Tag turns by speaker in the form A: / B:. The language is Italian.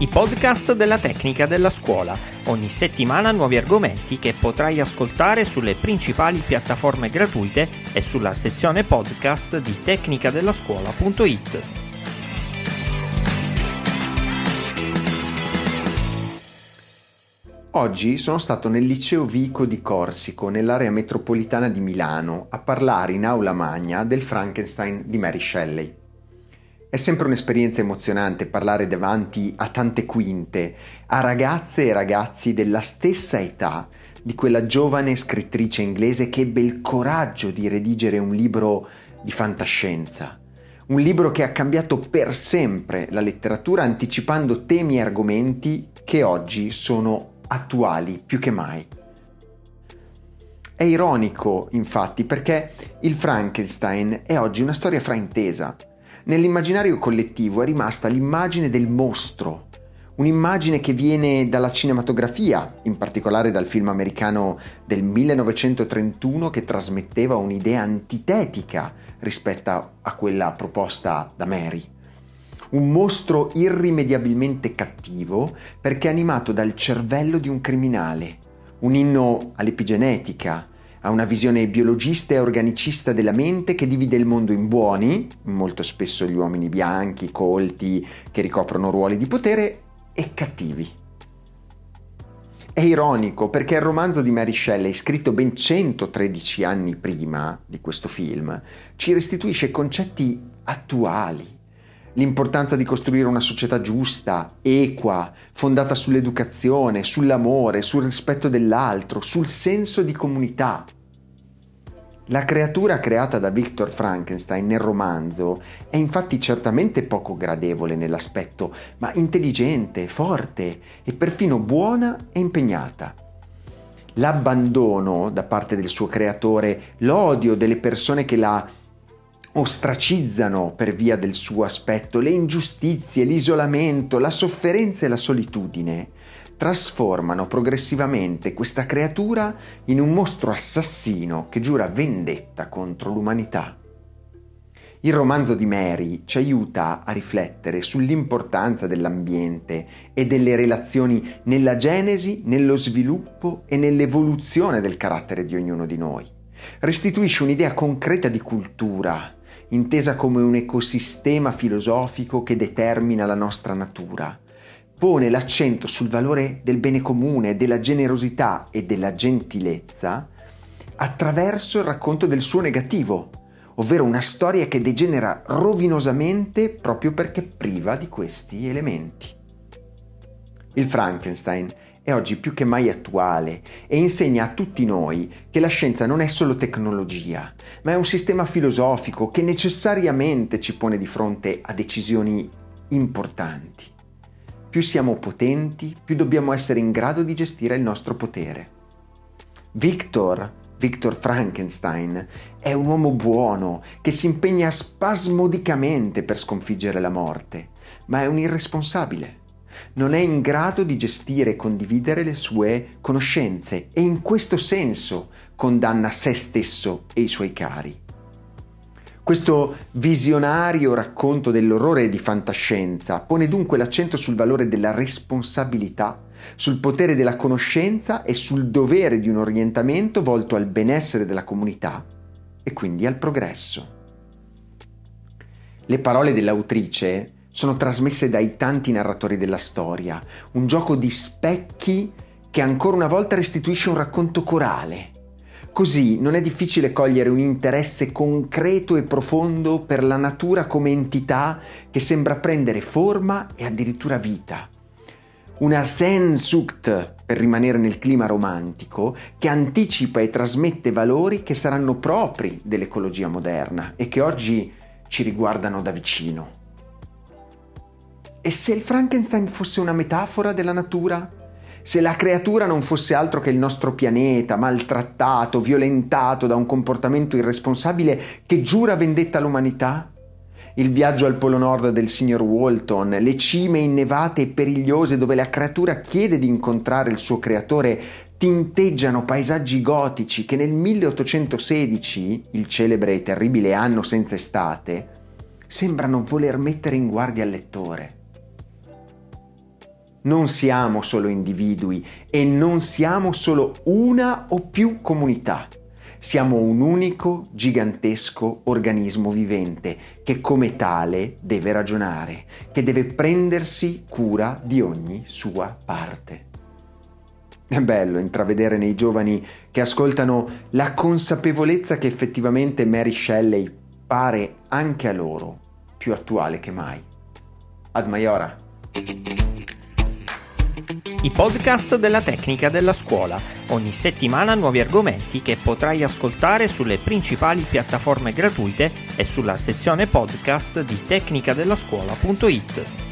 A: i podcast della tecnica della scuola. Ogni settimana nuovi argomenti che potrai ascoltare sulle principali piattaforme gratuite e sulla sezione podcast di tecnicadellascuola.it.
B: Oggi sono stato nel liceo Vico di Corsico, nell'area metropolitana di Milano, a parlare in aula magna del Frankenstein di Mary Shelley. È sempre un'esperienza emozionante parlare davanti a tante quinte, a ragazze e ragazzi della stessa età di quella giovane scrittrice inglese che ebbe il coraggio di redigere un libro di fantascienza. Un libro che ha cambiato per sempre la letteratura anticipando temi e argomenti che oggi sono attuali più che mai. È ironico, infatti, perché il Frankenstein è oggi una storia fraintesa Nell'immaginario collettivo è rimasta l'immagine del mostro, un'immagine che viene dalla cinematografia, in particolare dal film americano del 1931 che trasmetteva un'idea antitetica rispetto a quella proposta da Mary. Un mostro irrimediabilmente cattivo perché animato dal cervello di un criminale, un inno all'epigenetica, ha una visione biologista e organicista della mente che divide il mondo in buoni, molto spesso gli uomini bianchi, colti, che ricoprono ruoli di potere, e cattivi. È ironico perché il romanzo di Mary Shelley, scritto ben 113 anni prima di questo film, ci restituisce concetti attuali. L'importanza di costruire una società giusta, equa, fondata sull'educazione, sull'amore, sul rispetto dell'altro, sul senso di comunità. La creatura creata da Victor Frankenstein nel romanzo è infatti certamente poco gradevole nell'aspetto, ma intelligente, forte e perfino buona e impegnata. L'abbandono da parte del suo creatore, l'odio delle persone che la ostracizzano per via del suo aspetto, le ingiustizie, l'isolamento, la sofferenza e la solitudine trasformano progressivamente questa creatura in un mostro assassino che giura vendetta contro l'umanità. Il romanzo di Mary ci aiuta a riflettere sull'importanza dell'ambiente e delle relazioni nella genesi, nello sviluppo e nell'evoluzione del carattere di ognuno di noi. Restituisce un'idea concreta di cultura, intesa come un ecosistema filosofico che determina la nostra natura, pone l'accento sul valore del bene comune, della generosità e della gentilezza attraverso il racconto del suo negativo, ovvero una storia che degenera rovinosamente proprio perché priva di questi elementi. Il Frankenstein è oggi più che mai attuale e insegna a tutti noi che la scienza non è solo tecnologia, ma è un sistema filosofico che necessariamente ci pone di fronte a decisioni importanti. Più siamo potenti, più dobbiamo essere in grado di gestire il nostro potere. Victor, Victor Frankenstein, è un uomo buono che si impegna spasmodicamente per sconfiggere la morte, ma è un irresponsabile. Non è in grado di gestire e condividere le sue conoscenze e in questo senso condanna se stesso e i suoi cari. Questo visionario racconto dell'orrore di fantascienza pone dunque l'accento sul valore della responsabilità, sul potere della conoscenza e sul dovere di un orientamento volto al benessere della comunità e quindi al progresso. Le parole dell'autrice sono trasmesse dai tanti narratori della storia, un gioco di specchi che ancora una volta restituisce un racconto corale Così non è difficile cogliere un interesse concreto e profondo per la natura come entità che sembra prendere forma e addirittura vita. Una Sensucht, per rimanere nel clima romantico, che anticipa e trasmette valori che saranno propri dell'ecologia moderna e che oggi ci riguardano da vicino. E se il Frankenstein fosse una metafora della natura? Se la creatura non fosse altro che il nostro pianeta, maltrattato, violentato da un comportamento irresponsabile che giura vendetta all'umanità? Il viaggio al Polo Nord del signor Walton, le cime innevate e perigliose dove la creatura chiede di incontrare il suo creatore, tinteggiano paesaggi gotici che nel 1816, il celebre e terribile anno senza estate, sembrano voler mettere in guardia il lettore. Non siamo solo individui e non siamo solo una o più comunità. Siamo un unico, gigantesco organismo vivente che come tale deve ragionare, che deve prendersi cura di ogni sua parte. È bello intravedere nei giovani che ascoltano la consapevolezza che effettivamente Mary Shelley pare anche a loro più attuale che mai. Ad Maiora.
A: I podcast della tecnica della scuola. Ogni settimana nuovi argomenti che potrai ascoltare sulle principali piattaforme gratuite e sulla sezione podcast di tecnicadellascuola.it.